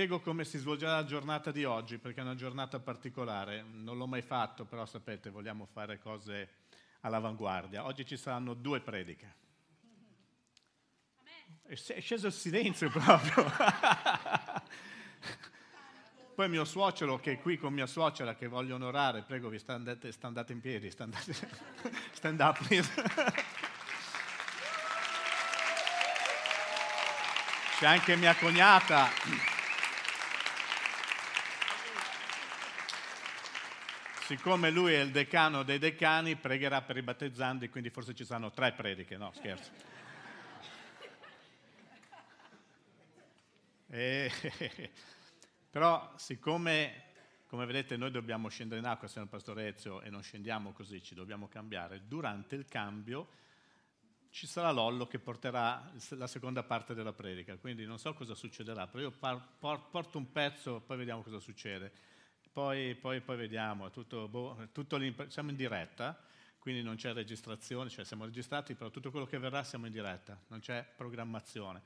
spiego come si svolgerà la giornata di oggi, perché è una giornata particolare. Non l'ho mai fatto, però sapete, vogliamo fare cose all'avanguardia. Oggi ci saranno due prediche. È sceso il silenzio proprio. Poi mio suocero che è qui con mia suocera che voglio onorare, prego vi standate, standate in piedi, standate, stand up please. C'è anche mia cognata siccome lui è il decano dei decani, pregherà per i battezzandi, quindi forse ci saranno tre prediche, no scherzo. E, però siccome, come vedete, noi dobbiamo scendere in acqua, il pastore Ezio, e non scendiamo così, ci dobbiamo cambiare, durante il cambio ci sarà Lollo che porterà la seconda parte della predica, quindi non so cosa succederà, però io par, por, porto un pezzo, poi vediamo cosa succede poi, poi, poi vediamo, tutto, boh, tutto siamo in diretta, quindi non c'è registrazione, cioè siamo registrati, però tutto quello che verrà siamo in diretta, non c'è programmazione.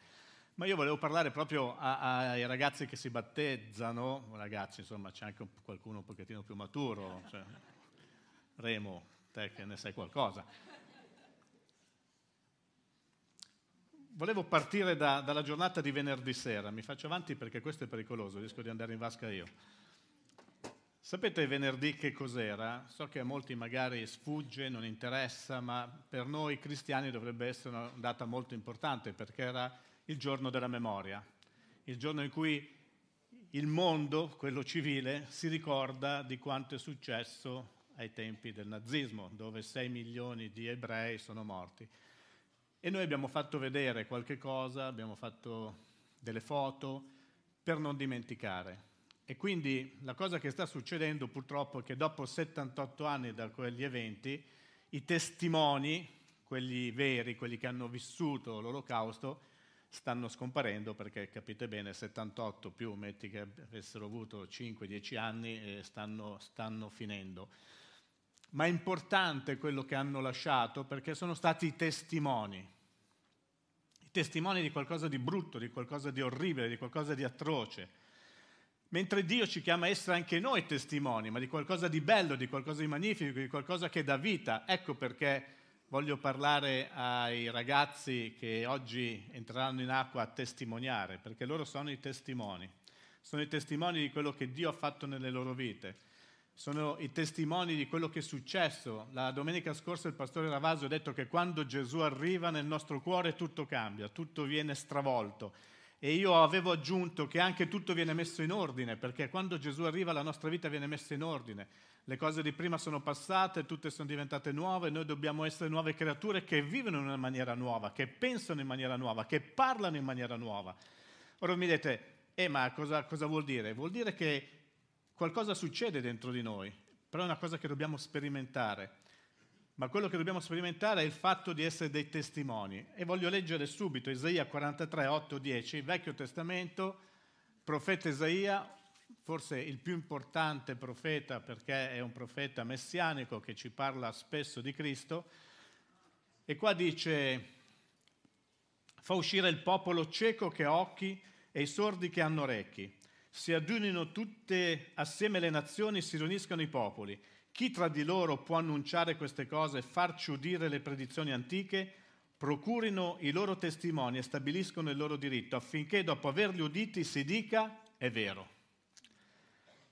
Ma io volevo parlare proprio a, ai ragazzi che si battezzano, ragazzi insomma c'è anche qualcuno un pochettino più maturo, cioè, Remo, te che ne sai qualcosa. Volevo partire da, dalla giornata di venerdì sera, mi faccio avanti perché questo è pericoloso, rischio di andare in vasca io. Sapete venerdì che cos'era? So che a molti magari sfugge, non interessa, ma per noi cristiani dovrebbe essere una data molto importante perché era il giorno della memoria, il giorno in cui il mondo, quello civile, si ricorda di quanto è successo ai tempi del nazismo, dove 6 milioni di ebrei sono morti. E noi abbiamo fatto vedere qualche cosa, abbiamo fatto delle foto per non dimenticare. E quindi la cosa che sta succedendo purtroppo è che dopo 78 anni da quegli eventi, i testimoni, quelli veri, quelli che hanno vissuto l'olocausto, stanno scomparendo perché capite bene 78 più metti che avessero avuto 5-10 anni e stanno, stanno finendo. Ma è importante quello che hanno lasciato perché sono stati i testimoni, i testimoni di qualcosa di brutto, di qualcosa di orribile, di qualcosa di atroce Mentre Dio ci chiama a essere anche noi testimoni, ma di qualcosa di bello, di qualcosa di magnifico, di qualcosa che dà vita. Ecco perché voglio parlare ai ragazzi che oggi entreranno in acqua a testimoniare, perché loro sono i testimoni. Sono i testimoni di quello che Dio ha fatto nelle loro vite. Sono i testimoni di quello che è successo. La domenica scorsa il pastore Ravasio ha detto che quando Gesù arriva nel nostro cuore tutto cambia, tutto viene stravolto e io avevo aggiunto che anche tutto viene messo in ordine, perché quando Gesù arriva la nostra vita viene messa in ordine. Le cose di prima sono passate, tutte sono diventate nuove, noi dobbiamo essere nuove creature che vivono in una maniera nuova, che pensano in maniera nuova, che parlano in maniera nuova. Ora mi dite, eh ma cosa, cosa vuol dire? Vuol dire che qualcosa succede dentro di noi, però è una cosa che dobbiamo sperimentare ma quello che dobbiamo sperimentare è il fatto di essere dei testimoni. E voglio leggere subito Isaia 43, 8, 10, Vecchio Testamento, profeta Isaia, forse il più importante profeta perché è un profeta messianico che ci parla spesso di Cristo. E qua dice, fa uscire il popolo cieco che ha occhi e i sordi che hanno orecchi. Si adunino tutte assieme le nazioni, si riuniscono i popoli chi tra di loro può annunciare queste cose e farci udire le predizioni antiche? Procurino i loro testimoni e stabiliscono il loro diritto affinché dopo averli uditi si dica è vero.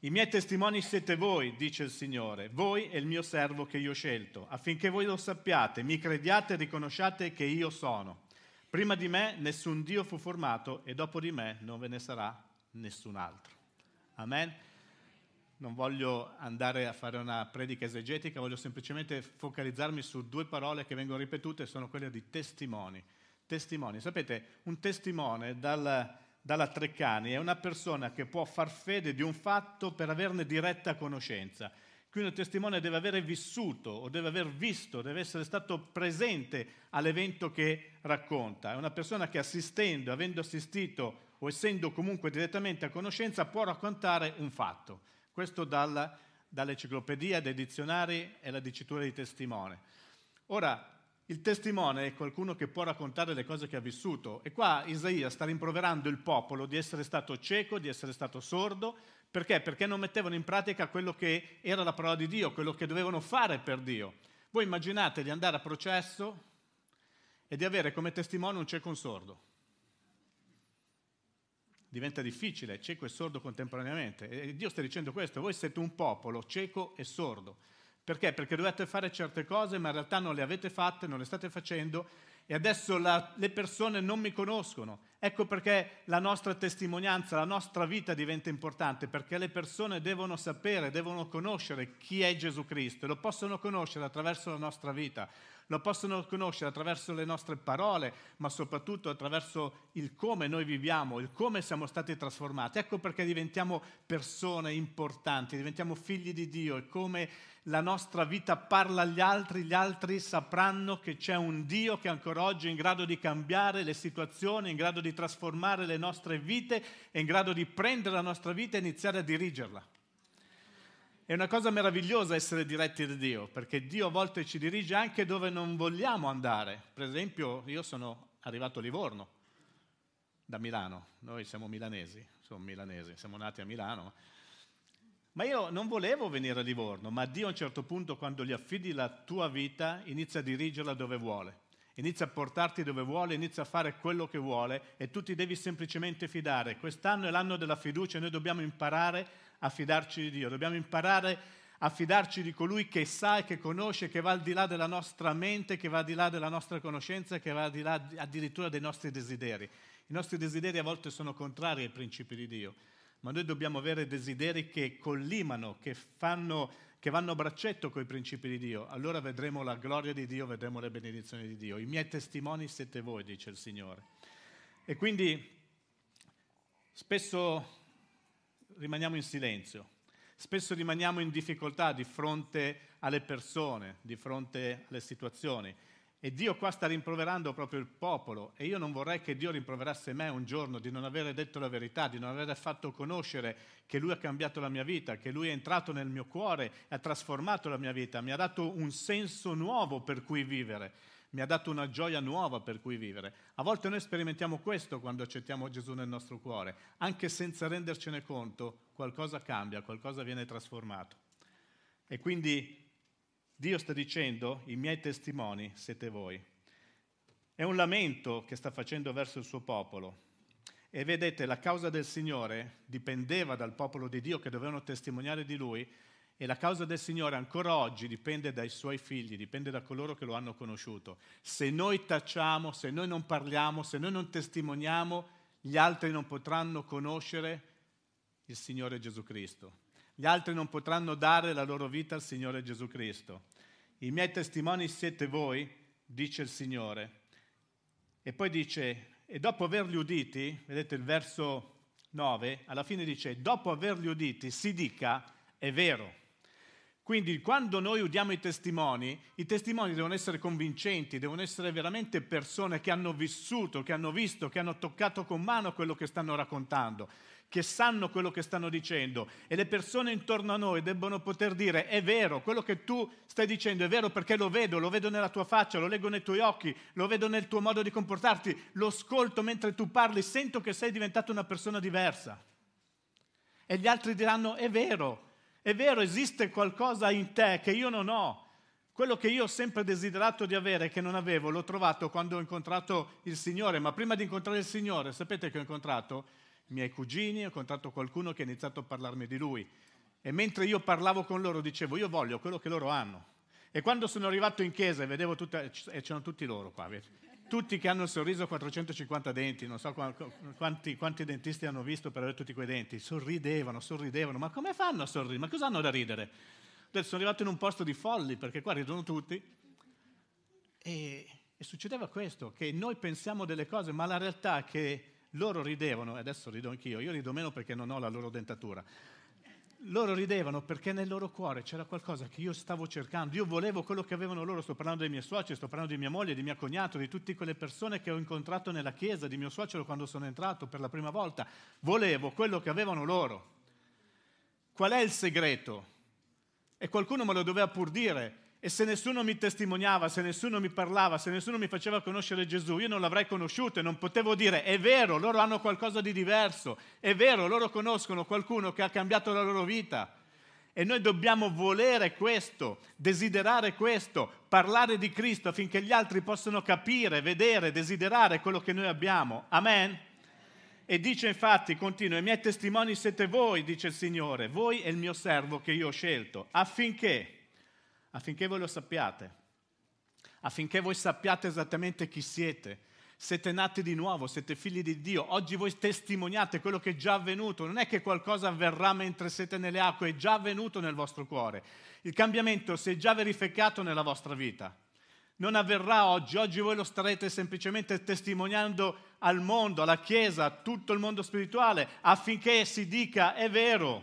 I miei testimoni siete voi, dice il Signore, voi e il mio servo che io ho scelto, affinché voi lo sappiate, mi crediate e riconosciate che io sono. Prima di me nessun Dio fu formato e dopo di me non ve ne sarà nessun altro. Amen non voglio andare a fare una predica esegetica, voglio semplicemente focalizzarmi su due parole che vengono ripetute, sono quelle di testimoni. Testimoni. Sapete, un testimone dal, dalla Treccani è una persona che può far fede di un fatto per averne diretta conoscenza. Quindi un testimone deve aver vissuto o deve aver visto, deve essere stato presente all'evento che racconta. È una persona che assistendo, avendo assistito o essendo comunque direttamente a conoscenza può raccontare un fatto. Questo dalla, dall'enciclopedia, dai dizionari e la dicitura di testimone. Ora, il testimone è qualcuno che può raccontare le cose che ha vissuto. E qua Isaia sta rimproverando il popolo di essere stato cieco, di essere stato sordo. Perché? Perché non mettevano in pratica quello che era la parola di Dio, quello che dovevano fare per Dio. Voi immaginate di andare a processo e di avere come testimone un cieco un sordo. Diventa difficile, cieco e sordo contemporaneamente. E Dio sta dicendo questo, voi siete un popolo cieco e sordo. Perché? Perché dovete fare certe cose, ma in realtà non le avete fatte, non le state facendo e adesso la, le persone non mi conoscono. Ecco perché la nostra testimonianza, la nostra vita diventa importante, perché le persone devono sapere, devono conoscere chi è Gesù Cristo e lo possono conoscere attraverso la nostra vita, lo possono conoscere attraverso le nostre parole, ma soprattutto attraverso il come noi viviamo, il come siamo stati trasformati. Ecco perché diventiamo persone importanti, diventiamo figli di Dio e come la nostra vita parla agli altri, gli altri sapranno che c'è un Dio che ancora oggi è in grado di cambiare le situazioni, in grado di trasformare le nostre vite, è in grado di prendere la nostra vita e iniziare a dirigerla. È una cosa meravigliosa essere diretti da Dio, perché Dio a volte ci dirige anche dove non vogliamo andare. Per esempio, io sono arrivato a Livorno, da Milano, noi siamo milanesi, sono milanesi, siamo nati a Milano ma io non volevo venire a Livorno, ma Dio a un certo punto, quando gli affidi la tua vita, inizia a dirigerla dove vuole. Inizia a portarti dove vuole, inizia a fare quello che vuole e tu ti devi semplicemente fidare. Quest'anno è l'anno della fiducia e noi dobbiamo imparare a fidarci di Dio, dobbiamo imparare a fidarci di colui che sa e che conosce, che va al di là della nostra mente, che va al di là della nostra conoscenza, che va al di là addirittura dei nostri desideri. I nostri desideri a volte sono contrari ai principi di Dio ma noi dobbiamo avere desideri che collimano, che, fanno, che vanno a braccetto con i principi di Dio. Allora vedremo la gloria di Dio, vedremo le benedizioni di Dio. I miei testimoni siete voi, dice il Signore. E quindi spesso rimaniamo in silenzio, spesso rimaniamo in difficoltà di fronte alle persone, di fronte alle situazioni. E Dio qua sta rimproverando proprio il popolo. E io non vorrei che Dio rimproverasse me un giorno di non aver detto la verità, di non aver fatto conoscere che Lui ha cambiato la mia vita, che Lui è entrato nel mio cuore ha trasformato la mia vita, mi ha dato un senso nuovo per cui vivere, mi ha dato una gioia nuova per cui vivere. A volte noi sperimentiamo questo quando accettiamo Gesù nel nostro cuore, anche senza rendercene conto qualcosa cambia, qualcosa viene trasformato. E quindi Dio sta dicendo, i miei testimoni siete voi. È un lamento che sta facendo verso il suo popolo. E vedete, la causa del Signore dipendeva dal popolo di Dio che dovevano testimoniare di Lui e la causa del Signore ancora oggi dipende dai suoi figli, dipende da coloro che lo hanno conosciuto. Se noi tacciamo, se noi non parliamo, se noi non testimoniamo, gli altri non potranno conoscere il Signore Gesù Cristo. Gli altri non potranno dare la loro vita al Signore Gesù Cristo. I miei testimoni siete voi, dice il Signore. E poi dice, e dopo averli uditi, vedete il verso 9, alla fine dice, dopo averli uditi si dica, è vero. Quindi quando noi udiamo i testimoni, i testimoni devono essere convincenti, devono essere veramente persone che hanno vissuto, che hanno visto, che hanno toccato con mano quello che stanno raccontando che sanno quello che stanno dicendo e le persone intorno a noi debbono poter dire è vero, quello che tu stai dicendo è vero perché lo vedo, lo vedo nella tua faccia, lo leggo nei tuoi occhi, lo vedo nel tuo modo di comportarti, lo ascolto mentre tu parli, sento che sei diventato una persona diversa. E gli altri diranno è vero, è vero, esiste qualcosa in te che io non ho. Quello che io ho sempre desiderato di avere che non avevo, l'ho trovato quando ho incontrato il Signore, ma prima di incontrare il Signore, sapete che ho incontrato? i miei cugini, ho incontrato qualcuno che ha iniziato a parlarmi di lui. E mentre io parlavo con loro dicevo, io voglio quello che loro hanno. E quando sono arrivato in chiesa e vedevo tutte, e c'erano tutti loro qua, vedi? Tutti che hanno sorriso 450 denti, non so quanti, quanti, dentisti hanno visto per avere tutti quei denti, sorridevano, sorridevano, ma come fanno a sorridere? Ma cosa hanno da ridere? Sono arrivato in un posto di folli, perché qua ridono tutti, e, e succedeva questo, che noi pensiamo delle cose, ma la realtà è che loro ridevano, e adesso rido anch'io, io rido meno perché non ho la loro dentatura. Loro ridevano perché nel loro cuore c'era qualcosa che io stavo cercando. Io volevo quello che avevano loro. Sto parlando dei miei suoceri, sto parlando di mia moglie, di mio cognato, di tutte quelle persone che ho incontrato nella chiesa, di mio suocero quando sono entrato per la prima volta. Volevo quello che avevano loro. Qual è il segreto? E qualcuno me lo doveva pur dire. E se nessuno mi testimoniava, se nessuno mi parlava, se nessuno mi faceva conoscere Gesù, io non l'avrei conosciuto e non potevo dire è vero, loro hanno qualcosa di diverso, è vero, loro conoscono qualcuno che ha cambiato la loro vita. E noi dobbiamo volere questo, desiderare questo, parlare di Cristo affinché gli altri possano capire, vedere, desiderare quello che noi abbiamo. Amen. E dice infatti, continua, i miei testimoni siete voi, dice il Signore, voi e il mio servo che io ho scelto, affinché affinché voi lo sappiate, affinché voi sappiate esattamente chi siete. Siete nati di nuovo, siete figli di Dio. Oggi voi testimoniate quello che è già avvenuto. Non è che qualcosa avverrà mentre siete nelle acque, è già avvenuto nel vostro cuore. Il cambiamento si è già verificato nella vostra vita. Non avverrà oggi, oggi voi lo starete semplicemente testimoniando al mondo, alla Chiesa, a tutto il mondo spirituale, affinché si dica è vero,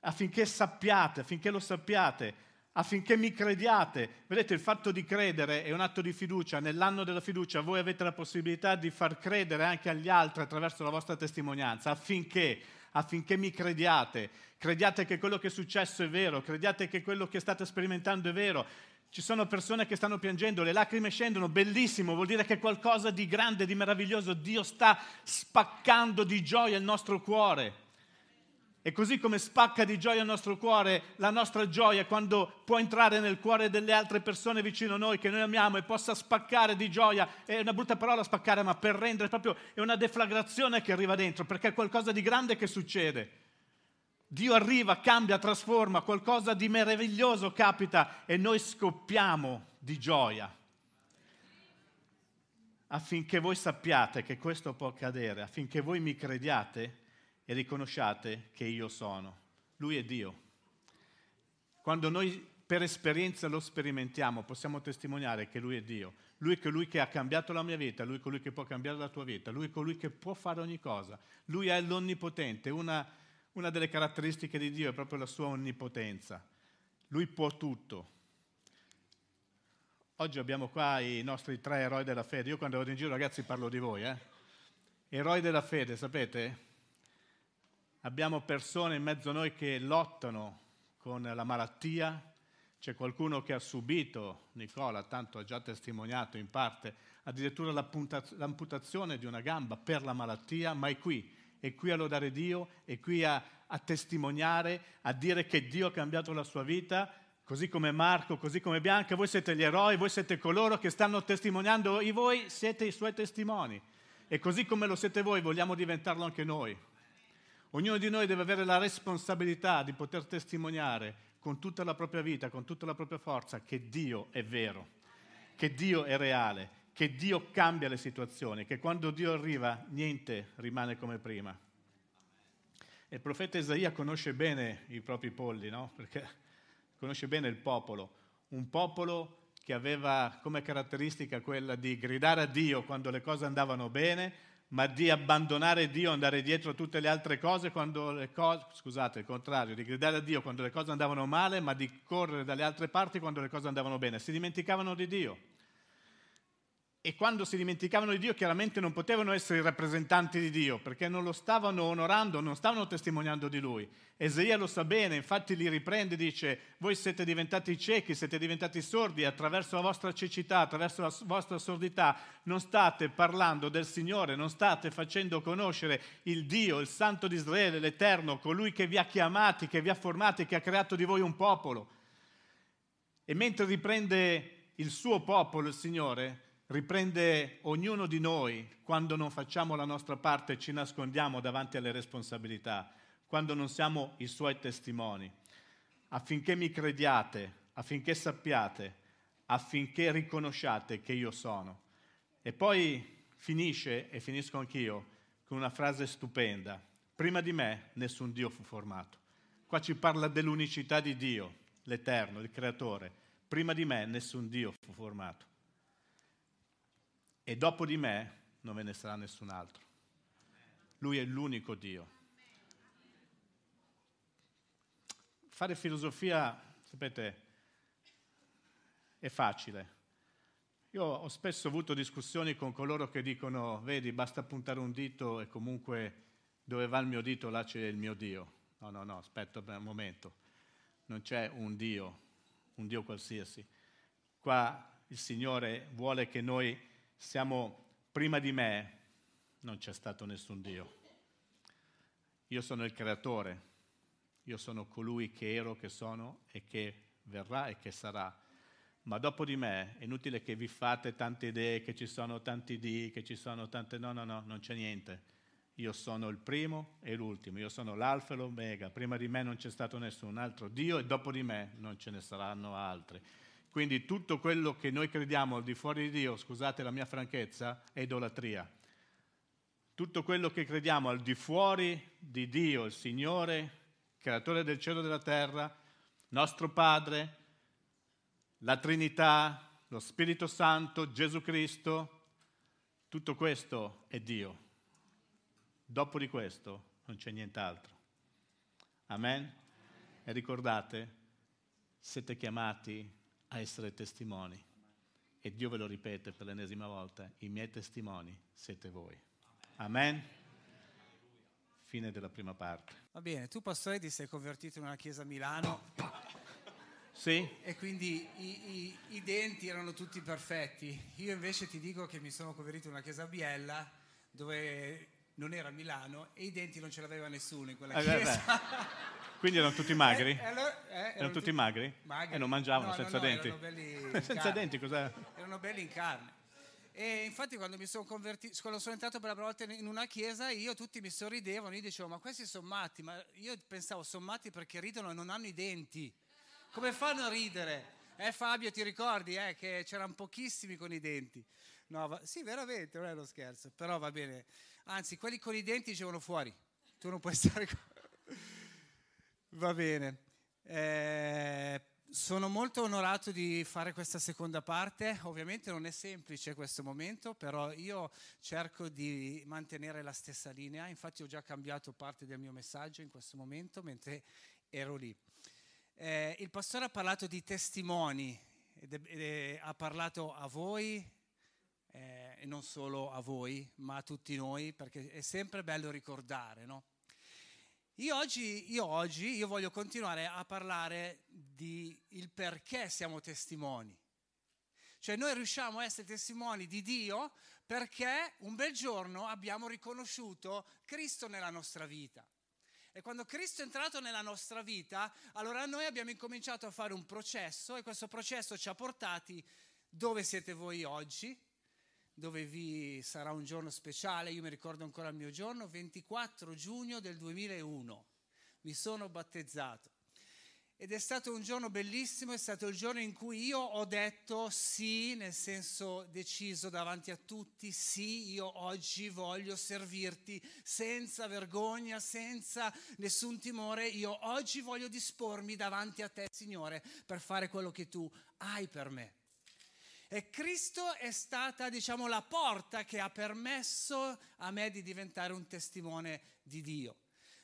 affinché sappiate, affinché lo sappiate affinché mi crediate. Vedete, il fatto di credere è un atto di fiducia. Nell'anno della fiducia voi avete la possibilità di far credere anche agli altri attraverso la vostra testimonianza, affinché, affinché mi crediate. Crediate che quello che è successo è vero, crediate che quello che state sperimentando è vero. Ci sono persone che stanno piangendo, le lacrime scendono, bellissimo, vuol dire che qualcosa di grande, di meraviglioso, Dio sta spaccando di gioia il nostro cuore. E così come spacca di gioia il nostro cuore, la nostra gioia quando può entrare nel cuore delle altre persone vicino a noi che noi amiamo e possa spaccare di gioia, è una brutta parola spaccare, ma per rendere proprio, è una deflagrazione che arriva dentro, perché è qualcosa di grande che succede. Dio arriva, cambia, trasforma, qualcosa di meraviglioso capita e noi scoppiamo di gioia. Affinché voi sappiate che questo può accadere, affinché voi mi crediate, e riconosciate che io sono. Lui è Dio. Quando noi per esperienza lo sperimentiamo, possiamo testimoniare che Lui è Dio. Lui è colui che ha cambiato la mia vita, Lui è colui che può cambiare la tua vita, Lui è colui che può fare ogni cosa. Lui è l'onnipotente. Una, una delle caratteristiche di Dio è proprio la sua onnipotenza. Lui può tutto. Oggi abbiamo qua i nostri tre eroi della fede. Io quando vado in giro, ragazzi, parlo di voi. Eh? Eroi della fede, sapete? Abbiamo persone in mezzo a noi che lottano con la malattia, c'è qualcuno che ha subito, Nicola tanto ha già testimoniato in parte, addirittura l'amputazione di una gamba per la malattia, ma è qui, è qui a lodare Dio, è qui a, a testimoniare, a dire che Dio ha cambiato la sua vita, così come Marco, così come Bianca, voi siete gli eroi, voi siete coloro che stanno testimoniando, e voi siete i suoi testimoni. E così come lo siete voi, vogliamo diventarlo anche noi. Ognuno di noi deve avere la responsabilità di poter testimoniare con tutta la propria vita, con tutta la propria forza, che Dio è vero, che Dio è reale, che Dio cambia le situazioni, che quando Dio arriva niente rimane come prima. il profeta Isaia conosce bene i propri polli, no? Perché conosce bene il popolo, un popolo che aveva come caratteristica quella di gridare a Dio quando le cose andavano bene, ma di abbandonare Dio, andare dietro a tutte le altre cose quando le cose, scusate, il contrario, di gridare a Dio quando le cose andavano male, ma di correre dalle altre parti quando le cose andavano bene. Si dimenticavano di Dio e quando si dimenticavano di Dio chiaramente non potevano essere i rappresentanti di Dio perché non lo stavano onorando, non stavano testimoniando di Lui. Esaia lo sa bene, infatti li riprende e dice voi siete diventati ciechi, siete diventati sordi attraverso la vostra cecità, attraverso la vostra sordità, non state parlando del Signore, non state facendo conoscere il Dio, il Santo di Israele, l'Eterno, colui che vi ha chiamati, che vi ha formati, che ha creato di voi un popolo. E mentre riprende il suo popolo, il Signore, riprende ognuno di noi quando non facciamo la nostra parte e ci nascondiamo davanti alle responsabilità, quando non siamo i suoi testimoni, affinché mi crediate, affinché sappiate, affinché riconosciate che io sono. E poi finisce, e finisco anch'io, con una frase stupenda. Prima di me nessun Dio fu formato. Qua ci parla dell'unicità di Dio, l'Eterno, il Creatore. Prima di me nessun Dio fu formato e dopo di me non ve ne sarà nessun altro. Lui è l'unico Dio. Fare filosofia, sapete, è facile. Io ho spesso avuto discussioni con coloro che dicono, vedi, basta puntare un dito e comunque dove va il mio dito là c'è il mio Dio. No, no, no, aspetta un momento. Non c'è un Dio, un Dio qualsiasi. Qua il Signore vuole che noi siamo prima di me, non c'è stato nessun Dio. Io sono il creatore, io sono colui che ero, che sono e che verrà e che sarà. Ma dopo di me è inutile che vi fate tante idee, che ci sono tanti di, che ci sono tante... No, no, no, non c'è niente. Io sono il primo e l'ultimo, io sono l'alfa e l'omega. Prima di me non c'è stato nessun altro Dio e dopo di me non ce ne saranno altri. Quindi tutto quello che noi crediamo al di fuori di Dio, scusate la mia franchezza, è idolatria. Tutto quello che crediamo al di fuori di Dio, il Signore, creatore del cielo e della terra, nostro Padre, la Trinità, lo Spirito Santo, Gesù Cristo, tutto questo è Dio. Dopo di questo non c'è nient'altro. Amen? E ricordate, siete chiamati a essere testimoni. E Dio ve lo ripete per l'ennesima volta, i miei testimoni siete voi. Amen. Fine della prima parte. Va bene, tu pastore ti sei convertito in una chiesa a Milano. Sì? E quindi i, i, i, denti erano tutti perfetti. Io invece ti dico che mi sono convertito in una chiesa a Biella dove non era Milano e i denti non ce l'aveva nessuno in quella eh, chiesa. Quindi erano tutti magri? Eh, allora, eh, erano, erano, tutti magri? magri? E non mangiavano no, senza no, no, denti? senza denti cos'è? Erano belli in carne. E infatti quando mi sono convertito, quando sono entrato per la prima volta in una chiesa, io tutti mi sorridevano, io dicevo ma questi sono matti, ma io pensavo sono matti perché ridono e non hanno i denti. Come fanno a ridere? Eh Fabio ti ricordi eh, che c'erano pochissimi con i denti? No, va, sì veramente, non è lo scherzo, però va bene. Anzi, quelli con i denti dicevano fuori, tu non puoi stare qua. Va bene. Eh, sono molto onorato di fare questa seconda parte, ovviamente non è semplice questo momento, però io cerco di mantenere la stessa linea, infatti ho già cambiato parte del mio messaggio in questo momento mentre ero lì. Eh, il pastore ha parlato di testimoni, ed è, ed è, ha parlato a voi eh, e non solo a voi, ma a tutti noi, perché è sempre bello ricordare, no? Io oggi, io oggi io voglio continuare a parlare di il perché siamo testimoni. Cioè noi riusciamo a essere testimoni di Dio perché un bel giorno abbiamo riconosciuto Cristo nella nostra vita. E quando Cristo è entrato nella nostra vita, allora noi abbiamo incominciato a fare un processo e questo processo ci ha portati dove siete voi oggi, dove vi sarà un giorno speciale, io mi ricordo ancora il mio giorno, 24 giugno del 2001, mi sono battezzato. Ed è stato un giorno bellissimo, è stato il giorno in cui io ho detto sì, nel senso deciso davanti a tutti, sì, io oggi voglio servirti senza vergogna, senza nessun timore, io oggi voglio dispormi davanti a te, Signore, per fare quello che tu hai per me. E Cristo è stata, diciamo, la porta che ha permesso a me di diventare un testimone di Dio.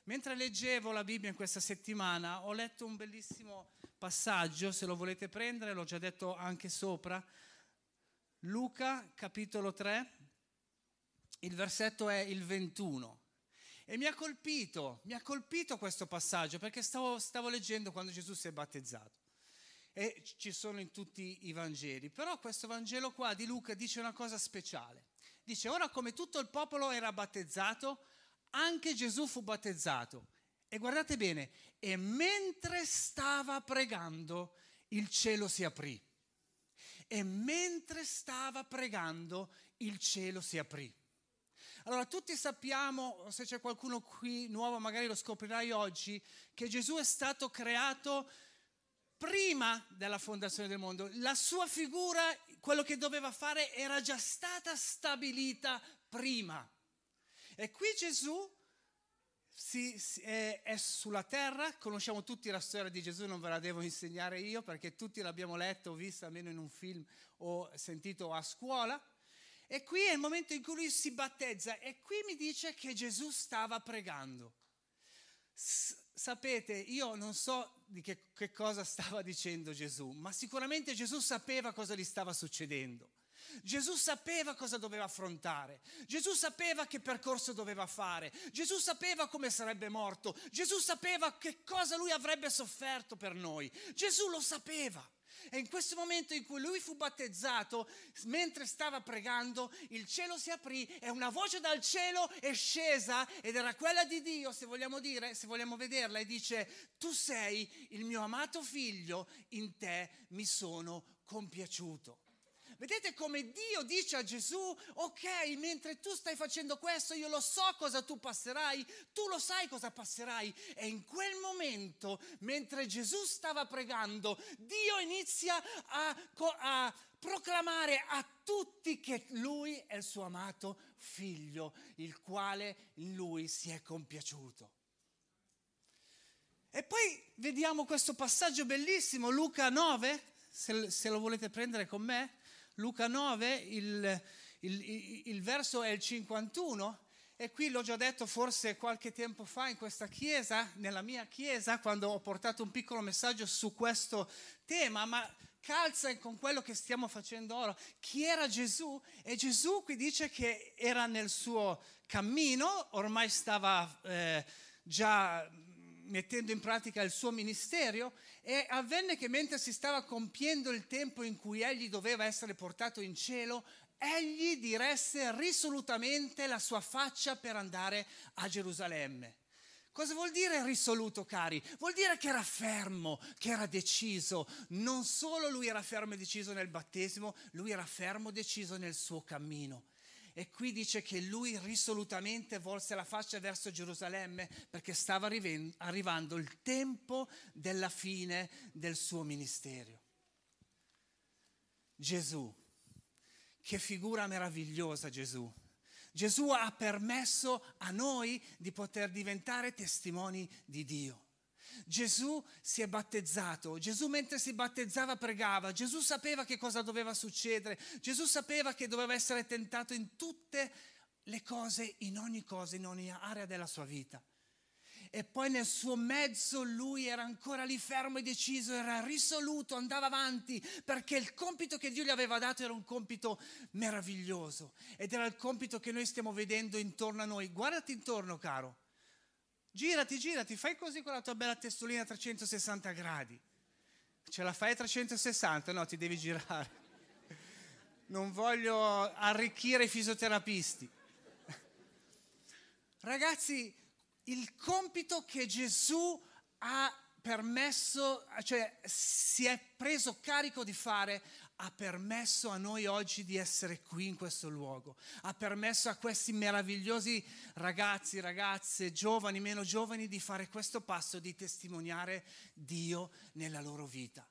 Mentre leggevo la Bibbia in questa settimana ho letto un bellissimo passaggio, se lo volete prendere, l'ho già detto anche sopra. Luca capitolo 3, il versetto è il 21. E mi ha colpito, mi ha colpito questo passaggio perché stavo, stavo leggendo quando Gesù si è battezzato e ci sono in tutti i Vangeli. Però questo Vangelo qua di Luca dice una cosa speciale. Dice, ora come tutto il popolo era battezzato, anche Gesù fu battezzato. E guardate bene, e mentre stava pregando, il cielo si aprì. E mentre stava pregando, il cielo si aprì. Allora, tutti sappiamo, se c'è qualcuno qui nuovo, magari lo scoprirai oggi, che Gesù è stato creato prima della fondazione del mondo. La sua figura, quello che doveva fare, era già stata stabilita prima. E qui Gesù si, si, è, è, sulla terra, conosciamo tutti la storia di Gesù, non ve la devo insegnare io perché tutti l'abbiamo letto o visto almeno in un film o sentito a scuola. E qui è il momento in cui lui si battezza e qui mi dice che Gesù stava pregando. S- sapete, io non so di che, che cosa stava dicendo Gesù, ma sicuramente Gesù sapeva cosa gli stava succedendo. Gesù sapeva cosa doveva affrontare, Gesù sapeva che percorso doveva fare, Gesù sapeva come sarebbe morto, Gesù sapeva che cosa lui avrebbe sofferto per noi, Gesù lo sapeva. E in questo momento in cui lui fu battezzato, mentre stava pregando, il cielo si aprì e una voce dal cielo è scesa ed era quella di Dio, se vogliamo dire, se vogliamo vederla, e dice, tu sei il mio amato figlio, in te mi sono compiaciuto. Vedete come Dio dice a Gesù, ok, mentre tu stai facendo questo, io lo so cosa tu passerai, tu lo sai cosa passerai. E in quel momento, mentre Gesù stava pregando, Dio inizia a, a proclamare a tutti che lui è il suo amato figlio, il quale in lui si è compiaciuto. E poi vediamo questo passaggio bellissimo, Luca 9, se, se lo volete prendere con me. Luca 9, il, il, il, verso è il 51 e qui l'ho già detto forse qualche tempo fa in questa chiesa, nella mia chiesa, quando ho portato un piccolo messaggio su questo tema, ma calza con quello che stiamo facendo ora. Chi era Gesù? E Gesù qui dice che era nel suo cammino, ormai stava eh, già mettendo in pratica il suo ministero e avvenne che mentre si stava compiendo il tempo in cui egli doveva essere portato in cielo, egli diresse risolutamente la sua faccia per andare a Gerusalemme. Cosa vuol dire risoluto, cari? Vuol dire che era fermo, che era deciso. Non solo lui era fermo e deciso nel battesimo, lui era fermo e deciso nel suo cammino. E qui dice che lui risolutamente volse la faccia verso Gerusalemme perché stava arrivando il tempo della fine del suo ministero. Gesù, che figura meravigliosa Gesù. Gesù ha permesso a noi di poter diventare testimoni di Dio. Gesù si è battezzato, Gesù mentre si battezzava pregava, Gesù sapeva che cosa doveva succedere, Gesù sapeva che doveva essere tentato in tutte le cose, in ogni cosa, in ogni area della sua vita. E poi nel suo mezzo lui era ancora lì fermo e deciso, era risoluto, andava avanti, perché il compito che Dio gli aveva dato era un compito meraviglioso ed era il compito che noi stiamo vedendo intorno a noi. Guardati intorno, caro. Girati, girati, fai così con la tua bella testolina a 360 gradi. Ce la fai a 360? No, ti devi girare. Non voglio arricchire i fisioterapisti. Ragazzi, il compito che Gesù ha permesso, cioè si è preso carico di fare, ha permesso a noi oggi di essere qui in questo luogo, ha permesso a questi meravigliosi ragazzi, ragazze, giovani, meno giovani di fare questo passo, di testimoniare Dio nella loro vita.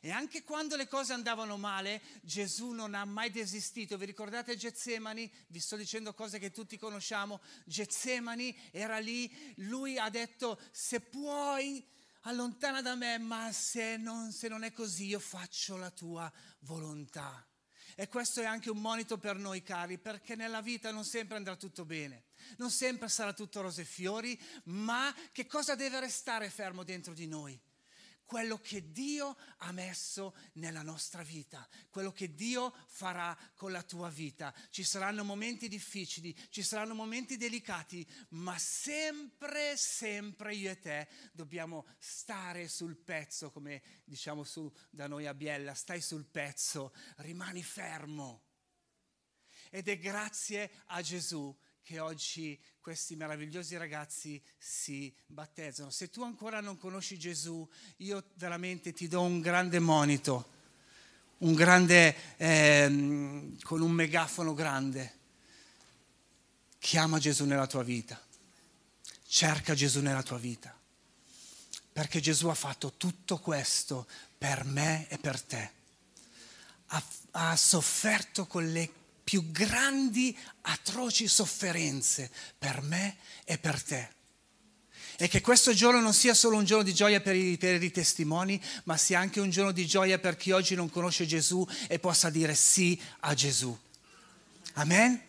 E anche quando le cose andavano male, Gesù non ha mai desistito. Vi ricordate Getsemani? Vi sto dicendo cose che tutti conosciamo. Getsemani era lì, lui ha detto, se puoi allontana da me, ma se non, se non è così io faccio la tua volontà. E questo è anche un monito per noi cari, perché nella vita non sempre andrà tutto bene, non sempre sarà tutto rose e fiori, ma che cosa deve restare fermo dentro di noi? Quello che Dio ha messo nella nostra vita, quello che Dio farà con la tua vita. Ci saranno momenti difficili, ci saranno momenti delicati, ma sempre, sempre io e te dobbiamo stare sul pezzo, come diciamo su, da noi a Biella, stai sul pezzo, rimani fermo. Ed è grazie a Gesù che oggi questi meravigliosi ragazzi si battezzano. Se tu ancora non conosci Gesù, io veramente ti do un grande monito, un grande, eh, con un megafono grande. Chiama Gesù nella tua vita, cerca Gesù nella tua vita, perché Gesù ha fatto tutto questo per me e per te. Ha, ha sofferto con le più grandi, atroci sofferenze per me e per te. E che questo giorno non sia solo un giorno di gioia per i, per i testimoni, ma sia anche un giorno di gioia per chi oggi non conosce Gesù e possa dire sì a Gesù. Amen?